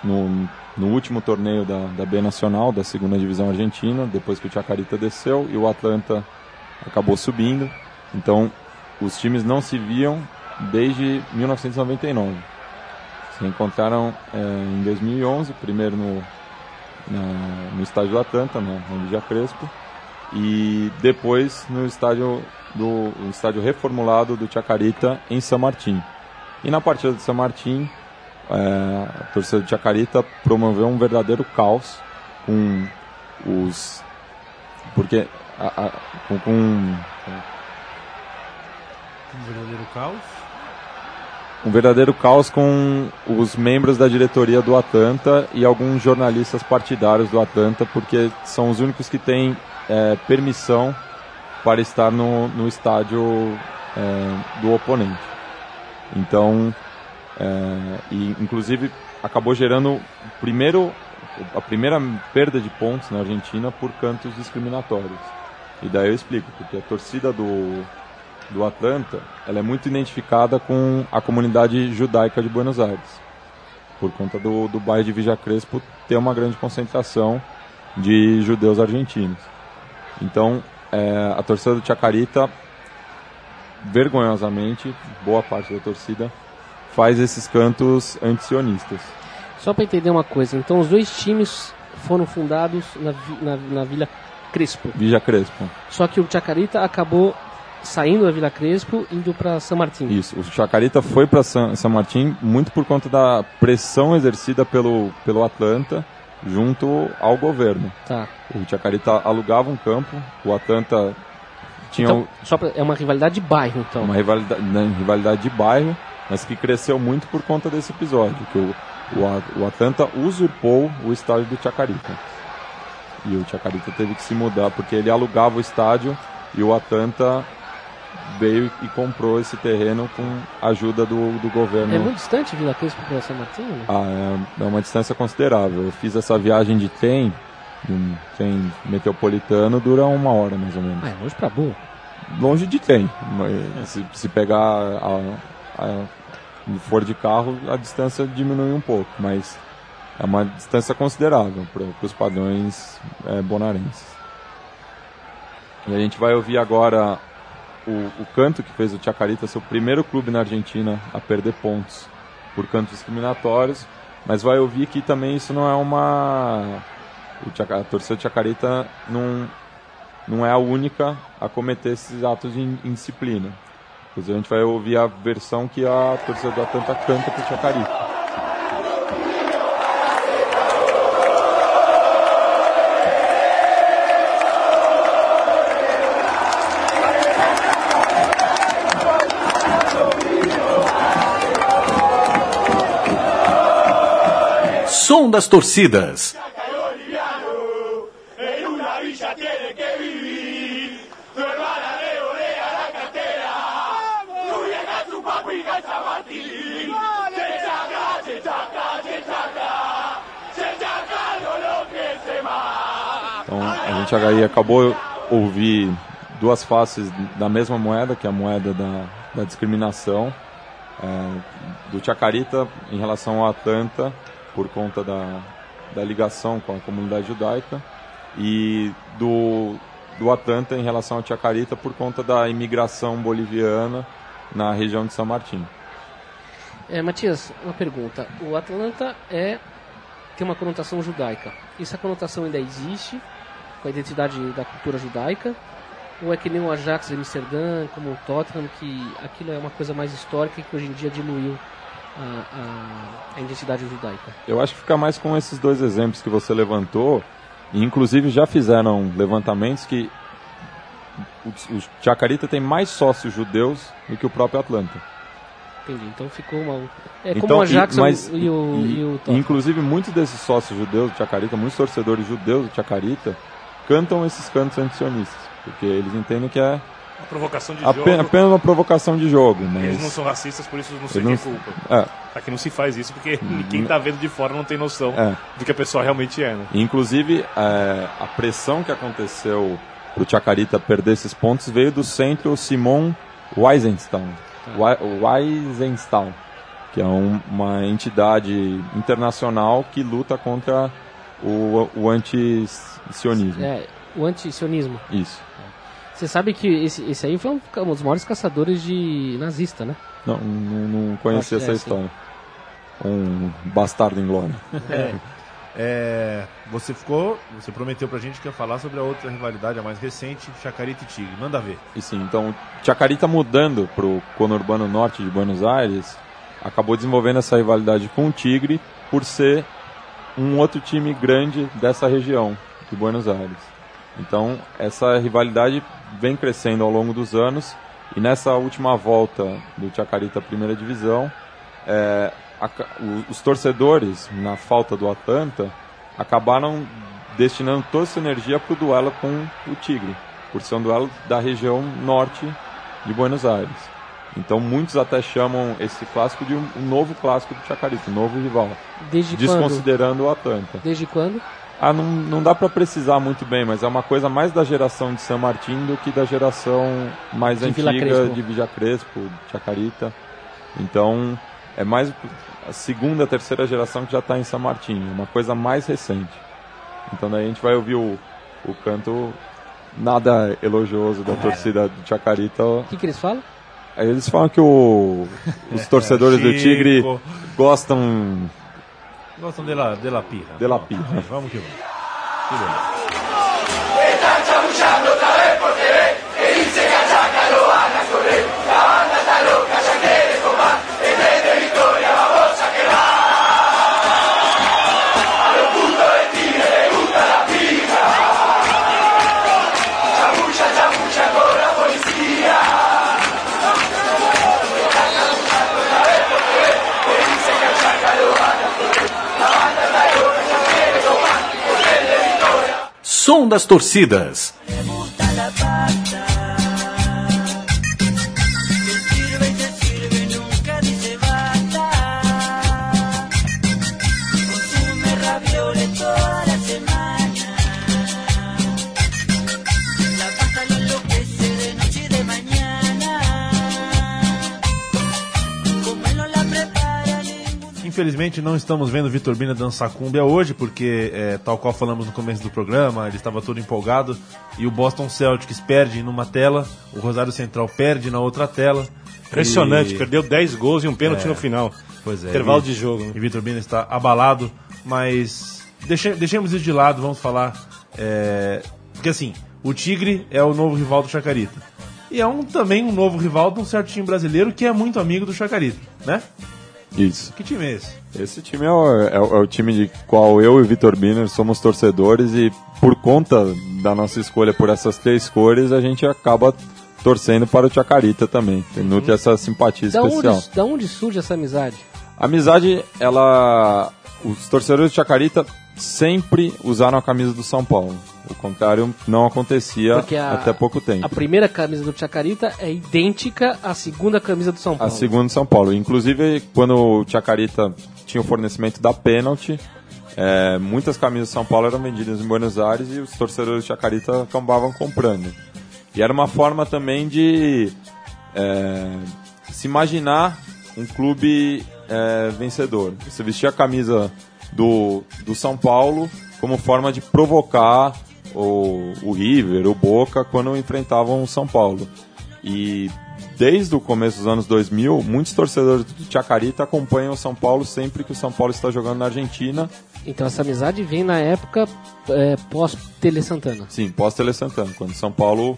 no, no último torneio da, da B Nacional, da segunda divisão argentina, depois que o Chacarita desceu e o Atlanta acabou subindo. Então, os times não se viam desde 1999. Se encontraram é, em 2011, primeiro no, na- no estádio do Atlanta, na, na Ligia Crespo, e depois no estádio do estádio reformulado do Chacarita em São Martín. E na partida de São Martín, é, a torcida do Chacarita promoveu um verdadeiro caos com os porque a- a- com, com Um verdadeiro caos. um verdadeiro caos com os membros da diretoria do Atlanta e alguns jornalistas partidários do Atlanta, porque são os únicos que têm é, permissão para estar no, no estádio é, do oponente. Então, é, e inclusive acabou gerando primeiro, a primeira perda de pontos na Argentina por cantos discriminatórios. E daí eu explico, porque a torcida do, do Atlanta, ela é muito identificada com a comunidade judaica de Buenos Aires, por conta do, do bairro de Villa Crespo ter uma grande concentração de judeus argentinos. Então, é, a torcida do Chacarita, vergonhosamente, boa parte da torcida, faz esses cantos antisionistas. Só para entender uma coisa, então os dois times foram fundados na, na, na Vila Crespo. Villa Crespo. Só que o Chacarita acabou saindo da Vila Crespo indo para São Martín. Isso, o Chacarita foi para São, Martin muito por conta da pressão exercida pelo, pelo Atlanta junto ao governo. Tá. O Chacarita alugava um campo, o Atlanta tinha Então, só pra, é uma rivalidade de bairro, então. uma rivalidade, né, rivalidade de bairro, mas que cresceu muito por conta desse episódio, que o, o, o Atlanta usurpou o estádio do Chacarita. E o Chacarita teve que se mudar, porque ele alugava o estádio e o Atlanta veio e comprou esse terreno com a ajuda do, do governo. É muito distante Vila Crespo para São Martín? né? Ah, é, é uma distância considerável. Eu fiz essa viagem de trem, de um trem metropolitano, dura uma hora mais ou menos. Ah, é longe pra boa. Longe de trem. mas Se, se pegar a, a- for de carro, a distância diminui um pouco, mas é uma distância considerável para os padrões é, bonarenses. E a gente vai ouvir agora o, o canto que fez o Chacarita ser o primeiro clube na Argentina a perder pontos por cantos discriminatórios, mas vai ouvir que também isso não é uma. A torcida do Chacarita não, não é a única a cometer esses atos de in- indisciplina. Inclusive a gente vai ouvir a versão que a torcida do Atlanta canta pro Chacari. Som das torcidas. Gente aí acabou ouvir duas faces da mesma moeda, que é a moeda da, da discriminação, é, do Chacarita em relação ao Atlanta, por conta da, da ligação com a comunidade judaica, e do, do Atlanta em relação ao Chacarita por conta da imigração boliviana na região de São Martin. É, Matias, uma pergunta. O Atlanta é tem uma conotação judaica. Essa conotação ainda existe com a identidade da cultura judaica? Ou é que nem o Ajax de Amsterdã, como o Tottenham, que aquilo é uma coisa mais histórica e que hoje em dia diluiu a, a, a identidade judaica? Eu acho que fica mais com esses dois exemplos que você levantou, e inclusive já fizeram levantamentos que o, o Chacarita tem mais sócios judeus do que o próprio Atlanta. Entendi. Então ficou uma. É Então, como o Ajax e- mas- e, o, e- e o inclusive muitos desses sócios judeus do Chacarita, muitos torcedores judeus do Chacarita, cantam esses cantos antisionistas, porque eles entendem que é Uma provocação de apenas, jogo. apenas uma provocação de jogo, mas Eles não são racistas, por isso não sei Eles quem não- culpa. é, Aqui não se faz isso porque quem tá vendo de fora não tem noção É. do que a pessoa realmente é, né? Inclusive, é, a pressão que aconteceu para o Chacarita perder esses pontos veio do centro Simon Weisenstein, Wei- Weisenstein que é um- uma entidade internacional que luta contra o, o anti-sionismo. É, o anti-sionismo. Isso. Você sabe que esse, esse aí foi um, um dos maiores caçadores de nazista, né? Não, não, não conhecia que essa é, história. Um bastardo em glória. É, você ficou, você prometeu pra gente que ia falar sobre a outra rivalidade, a mais recente, Chacarita e Tigre. Manda ver. E sim, então, Chacarita mudando para o conurbano norte de Buenos Aires, acabou desenvolvendo essa rivalidade com o Tigre por ser um outro time grande dessa região de Buenos Aires. Então, essa rivalidade vem crescendo ao longo dos anos e nessa última volta do Chacarita Primeira Divisão, é, o- os torcedores, na falta do Atlanta, acabaram destinando toda essa energia para o duelo com o Tigre, por ser um duelo da região norte de Buenos Aires. Então muitos até chamam esse clássico de um, novo clássico do Chacarita, um novo rival, Desde quando? desconsiderando o Atlanta. Desde quando? Ah, não, não dá para precisar muito bem, mas é uma coisa mais da geração de San Martín do que da geração mais De Vila antiga Crespo. de Villa Crespo, de Chacarita. Então, é mais a segunda, terceira geração que já está em San Martín, uma coisa mais recente. Então daí a gente vai ouvir o, o canto nada elogioso da torcida do Chacarita. O que, que eles falam? Eles falam que o- os torcedores do. Tigre gostam Gostam de la, de la pirra. de la pirra. Vamos que vamos. Que beleza. Som das torcidas. Infelizmente não estamos vendo o Vitor Bina dançar cúmbia hoje, porque, é, tal qual falamos no começo do programa, ele estava todo empolgado e o Boston Celtics perde numa tela, o Rosário Central perde na outra tela. Impressionante, E- perdeu 10 gols e um pênalti É. no final. Pois é. Intervalo e- de jogo. né? E Vitor Bina está abalado, mas deixe- deixemos isso de lado, vamos falar. é, porque assim, o Tigre é o novo rival do Chacarita. E é um, também um novo rival de um certo time brasileiro que é muito amigo do Chacarita, né? Isso. Que time é esse? Esse time é o, é o- é o time de qual eu e o Vitor Biner somos torcedores e por conta da nossa escolha por essas três cores, a gente acaba torcendo para o Chacarita também. Tem nutre essa simpatia Da especial. onde, da onde surge essa amizade? A amizade, ela os torcedores de Chacarita sempre usaram a camisa do São Paulo. O contrário não acontecia a- até pouco tempo. A primeira camisa do Chacarita é idêntica à segunda camisa do São A Paulo. segunda São Paulo. Inclusive, quando o Chacarita tinha o fornecimento da pênalti, é, muitas camisas de São Paulo eram vendidas em Buenos Aires e os torcedores de Chacarita acabavam comprando. E era uma forma também de é, se imaginar um clube é, vencedor. Você vestia a camisa do, do São Paulo como forma de provocar o, o River, o Boca, quando enfrentavam o São Paulo. E desde o começo dos anos 2000, muitos torcedores do Chacarita acompanham o São Paulo sempre que o São Paulo está jogando na Argentina. Então essa amizade vem na época é, pós-Tele Santana. Sim, pós-Tele Santana, quando o São Paulo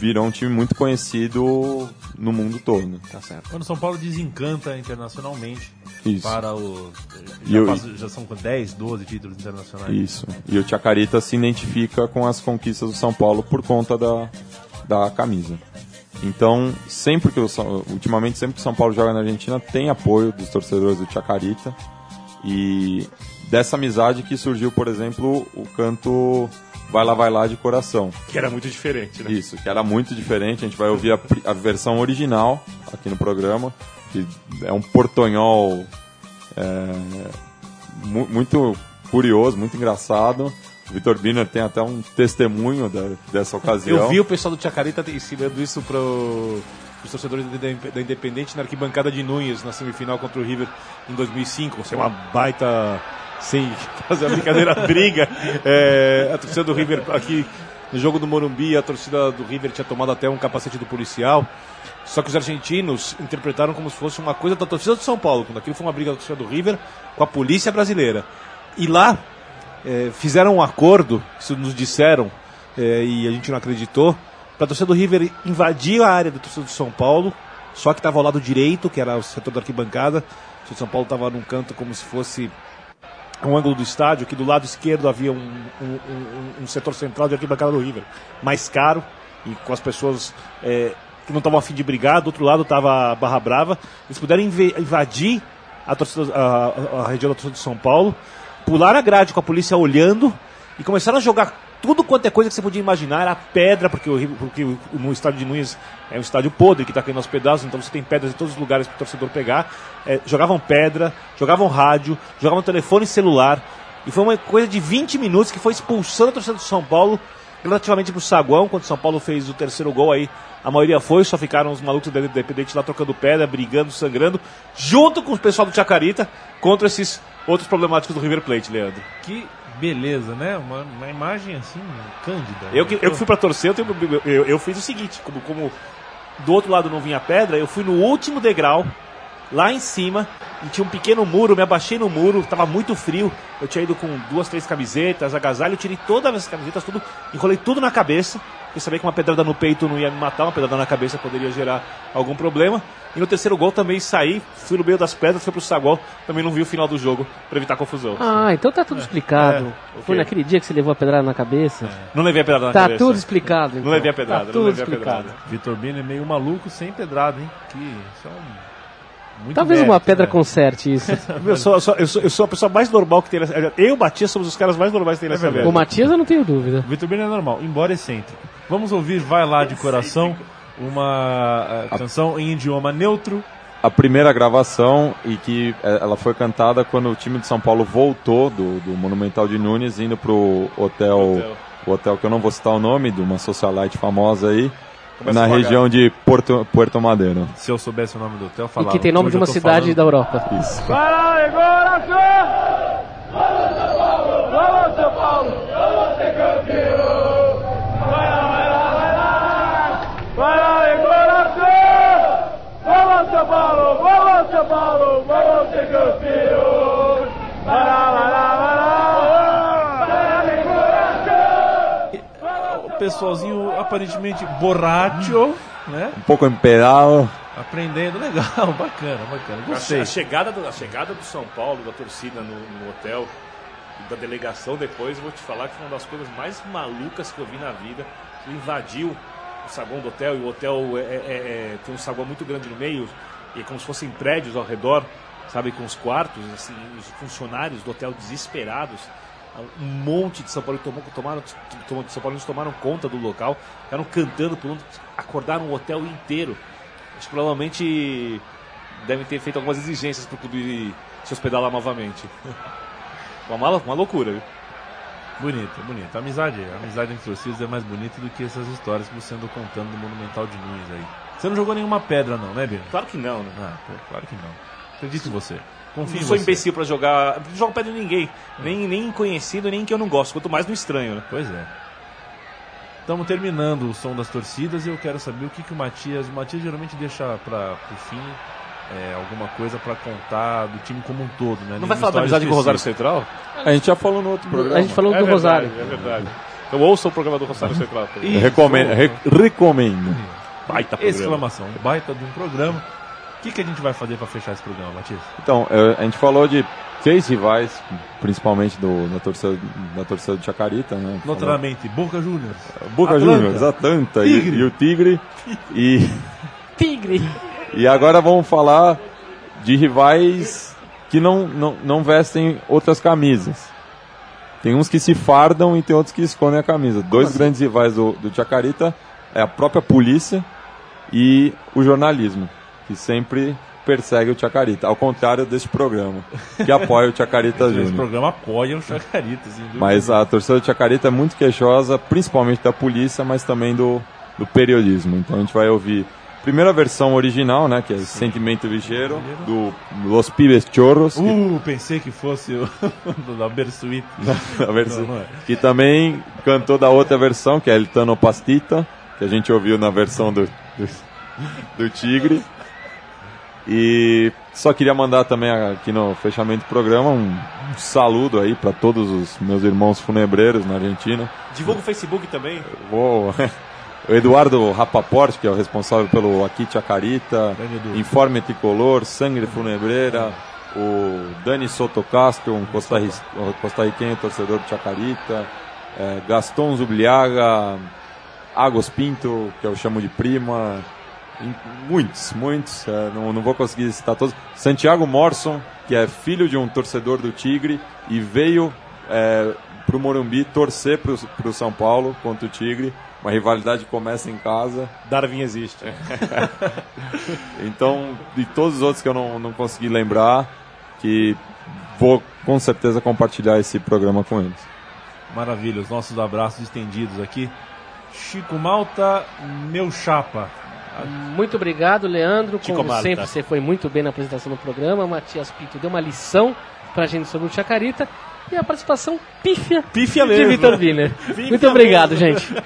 virou um time muito conhecido no mundo todo. Tá certo. Quando o São Paulo desencanta internacionalmente Isso. para o. Já, passou- já são com 10, 12 títulos internacionais. Isso. E o Chacarita se identifica com as conquistas do São Paulo por conta da, da camisa. Então, sempre que o São- ultimamente sempre que o São Paulo joga na Argentina, tem apoio dos torcedores do Chacarita. E dessa amizade que surgiu, por exemplo, o canto Vai Lá Vai Lá de Coração. Que era muito diferente, né? Isso, que era muito diferente. A gente vai ouvir a, a versão original aqui no programa, que é um portonhol é, mu- muito curioso, muito engraçado. O Vitor Biner tem até um testemunho da- dessa ocasião. Eu vi o pessoal do Chacarita ensinando isso para os torcedores da- Independente na arquibancada de Núñez na semifinal contra o River em 2005. Você é uma baita, sem (laughs) fazer a brincadeira, (laughs) briga. É, a torcida do River aqui no jogo do Morumbi, a torcida do River tinha tomado até um capacete do policial. Só que os argentinos interpretaram como se fosse uma coisa da torcida do São Paulo, quando aquilo foi uma briga da torcida do River com a polícia brasileira. E lá é, fizeram um acordo, isso nos disseram, é, e a gente não acreditou, para a torcida do River invadir a área da torcida do São Paulo, só que estava ao lado direito, que era o setor da arquibancada, do São Paulo estava num canto como se fosse um ângulo do estádio, que do lado esquerdo havia um, um- um- um setor central de arquibancada do River, mais caro, e com as pessoas é, que não estavam afim de brigar, do outro lado estava a Barra Brava, eles puderam invadir a, torcida, a, a- região da torcida de São Paulo, pularam a grade com a polícia olhando e começaram a jogar tudo quanto é coisa que você podia imaginar, era pedra, porque, o, porque o- no estádio de Nunes é um estádio podre que está caindo aos pedaços, então você tem pedras em todos os lugares para o torcedor pegar. É, jogavam pedra, jogavam rádio, jogavam telefone celular. E foi uma coisa de 20 minutos que foi expulsando a torcida do São Paulo relativamente para o saguão, quando o São Paulo fez o terceiro gol aí. A maioria foi, só ficaram os malucos da Independente lá trocando pedra, brigando, sangrando, junto com o pessoal do Chacarita, contra esses outros problemáticos do River Plate, Leandro. Que beleza, né? Uma, uma imagem assim, cândida. Eu que, eu que fui pra torcer, eu, tenho- eu, eu fiz o seguinte, como, como do outro lado não vinha pedra, eu fui no último degrau, lá em cima, e tinha um pequeno muro, me abaixei no muro, tava muito frio, eu tinha ido com duas, três camisetas, agasalho, eu tirei todas as camisetas, tudo, enrolei tudo na cabeça, eu sabia que uma pedrada no peito não ia me matar, uma pedrada na cabeça poderia gerar algum problema, e no terceiro gol também saí, fui no meio das pedras, fui pro saguão, também não vi o final do jogo, pra evitar confusão. Ah, então tá tudo explicado. o Foi quê? naquele dia que você levou a pedrada na cabeça. Não levei a pedrada na Tá cabeça. tudo explicado. Então. Não levei a pedrada, Tá não tudo levei a explicado. pedrada. Vitor Bini é meio maluco sem pedrada, hein? Que isso é um. Muito Talvez uma pedra né? conserte isso. (laughs) Eu sou, eu, sou, eu, sou, eu sou a pessoa mais normal que tem nessa. Eu e o Matias somos os caras mais normais que tem nessa merda. o Matias eu não tenho dúvida. Vitor Bini é normal, embora excêntrico. Vamos ouvir Vai Lá de Coração, uma eh, canção em idioma neutro. a primeira gravação e que eh, ela foi cantada quando o time de São Paulo voltou do, do Monumental de Nunes indo pro hotel, Hotel. o hotel que eu não vou citar o nome, de uma socialite famosa aí, Começa na região de Porto, Puerto Madeiro. Se eu soubesse o nome do hotel, E falava. que tem nome de uma cidade falando- da Europa. Isso. O pessoalzinho aparentemente borracho, né? Um pouco emperado. Aprendendo, legal, (laughs) bacana, bacana. A, Gostei. a chegada do, a chegada do São Paulo, da torcida no, no hotel, da delegação depois, eu vou te falar que foi uma das coisas mais malucas que eu vi na vida. Invadiu o saguão do hotel, e o hotel é, é- é- tem um saguão muito grande no meio, e é como se fossem prédios ao redor. sabe, com os quartos, assim, os funcionários do hotel desesperados. Um monte de São Paulo tomou, tomaram, tomou, São Paulinos tomaram conta do local, ficaram cantando, pulando, acordaram o hotel inteiro. Acho que provavelmente devem ter feito algumas exigências para o clube se hospedar lá novamente. (laughs) Uma, uma loucura, viu? Bonito, bonito. A amizade, a amizade entre torcidas é mais bonita do que essas histórias que você andou contando no Monumental de Nunes aí. Você não jogou nenhuma pedra não, né, Bino? Claro que não, né? Ah, claro que não. Acredito em você. Confio Não sou você. imbecil pra jogar. Não jogo pedra em ninguém. Nem, nem conhecido, nem que eu não gosto. Quanto mais no estranho, né? Pois é. Estamos terminando o som das torcidas e eu quero saber o que, que o Matias. O Matias geralmente deixa para o fim é, alguma coisa para contar do time como um todo, né? Não vai falar da amizade com o Rosário. Central? A gente já falou no outro programa. A gente falou é do verdade, Rosário. É verdade. Então ouça o programa do Rosário Central. (laughs) Recomendo. re- recomendo. Baita programa. Exclamação, baita de um programa. O que, que a gente vai fazer para fechar esse programa, Matias? Então, a gente falou de três rivais, principalmente do, da, torcida, da torcida do Chacarita, né? Falou- Notadamente, Boca Juniors. Boca Atlanta. Juniors, Atlanta e, e o Tigre. E, Tigre! e agora vamos falar de rivais que não, não, não vestem outras camisas. Tem uns que se fardam e tem outros que escondem a camisa. Dois grandes rivais do, do Chacarita é a própria polícia e o jornalismo, que sempre persegue o Chacarita, ao contrário deste programa, que apoia o Chacarita (laughs) Esse Júnior. programa apoia o Chacarita, sem dúvida. Mas a torcida do Chacarita é muito queixosa, principalmente da polícia, mas também do, do periodismo. Então a gente vai ouvir a primeira versão original, né, que é Sentimento Ligeiro, do Los Pibes Chorros, que, Uh, pensei que fosse o da Bersuit. a versão- não, não é. que também cantou da outra versão, que é El Tano Pastita, que a gente ouviu na versão do, do, do Tigre. E só queria mandar também aqui no fechamento do programa um, saludo aí para todos os meus irmãos funebreiros na Argentina. Divulga o Facebook também. Vou- (laughs) o Eduardo Rapaport, que é o responsável pelo Aqui Chacarita. Informe Tricolor, Sangre Funebreira, o Dani Soto Castro, um costarri- costarriquenho torcedor do Chacarita, eh, Gaston Zubliaga, Agos Pinto, que eu chamo de prima, muitos, muitos, eh, não, não vou conseguir citar todos. Santiago Morson, que é filho de um torcedor do Tigre e veio para o Morumbi torcer para o São Paulo contra o Tigre. Uma rivalidade começa em casa. Darwin existe. (laughs) Então, de todos os outros que eu não, não consegui lembrar, que vou com certeza compartilhar esse programa com eles. Maravilha, os nossos abraços estendidos aqui. Chico Malta, meu chapa. Muito obrigado, Leandro. Chico Como Malta. sempre, você foi muito bem na apresentação do programa. Matias Pinto deu uma lição pra gente sobre o Chacarita. E a participação pífia, Pífia de mesmo. Vitor Wiener. (laughs) Muito obrigado, gente. (laughs) (laughs)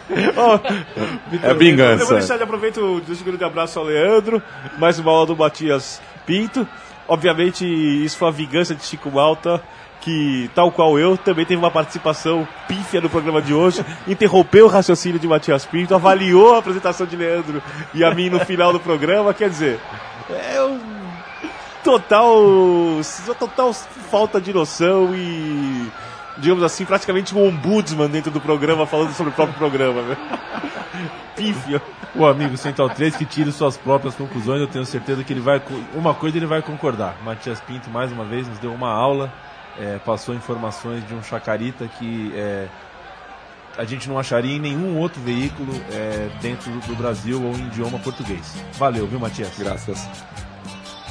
É Eu vou vingança. deixar de aproveito, um grande abraço ao Leandro, mais uma aula do Matias Pinto. Obviamente, isso foi a vingança de Chico Malta, que, tal qual eu, também teve uma participação pífia no programa de hoje, interrompeu o raciocínio de Matias Pinto, avaliou a apresentação de Leandro e a mim no final do programa, quer dizer, é um total, total falta de noção e, digamos assim, praticamente um ombudsman dentro do programa falando sobre o próprio programa, né? Pífia. O amigo Central 3 que tire suas próprias conclusões, eu tenho certeza que ele vai. Uma coisa ele vai concordar. Matias Pinto, mais uma vez, nos deu uma aula, é, passou informações de um chacarita que é, a gente não acharia em nenhum outro veículo é, dentro do, Brasil ou em idioma português. Valeu, viu, Matias? Graças.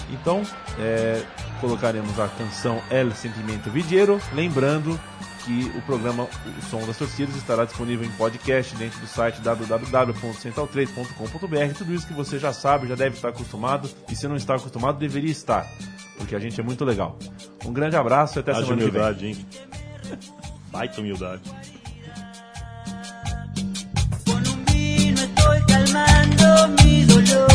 Então, é, colocaremos a canção El Sentimento Vidiero, lembrando que o programa O Som das Torcidas estará disponível em podcast dentro do site www.central3.com.br. Tudo isso que você já sabe, já deve estar acostumado, e se não está acostumado, deveria estar, porque a gente é muito legal. Um grande abraço e até a semana humildade, que vem. humildade, hein? Baita humildade. Con un vino estoy calmando mi dolor.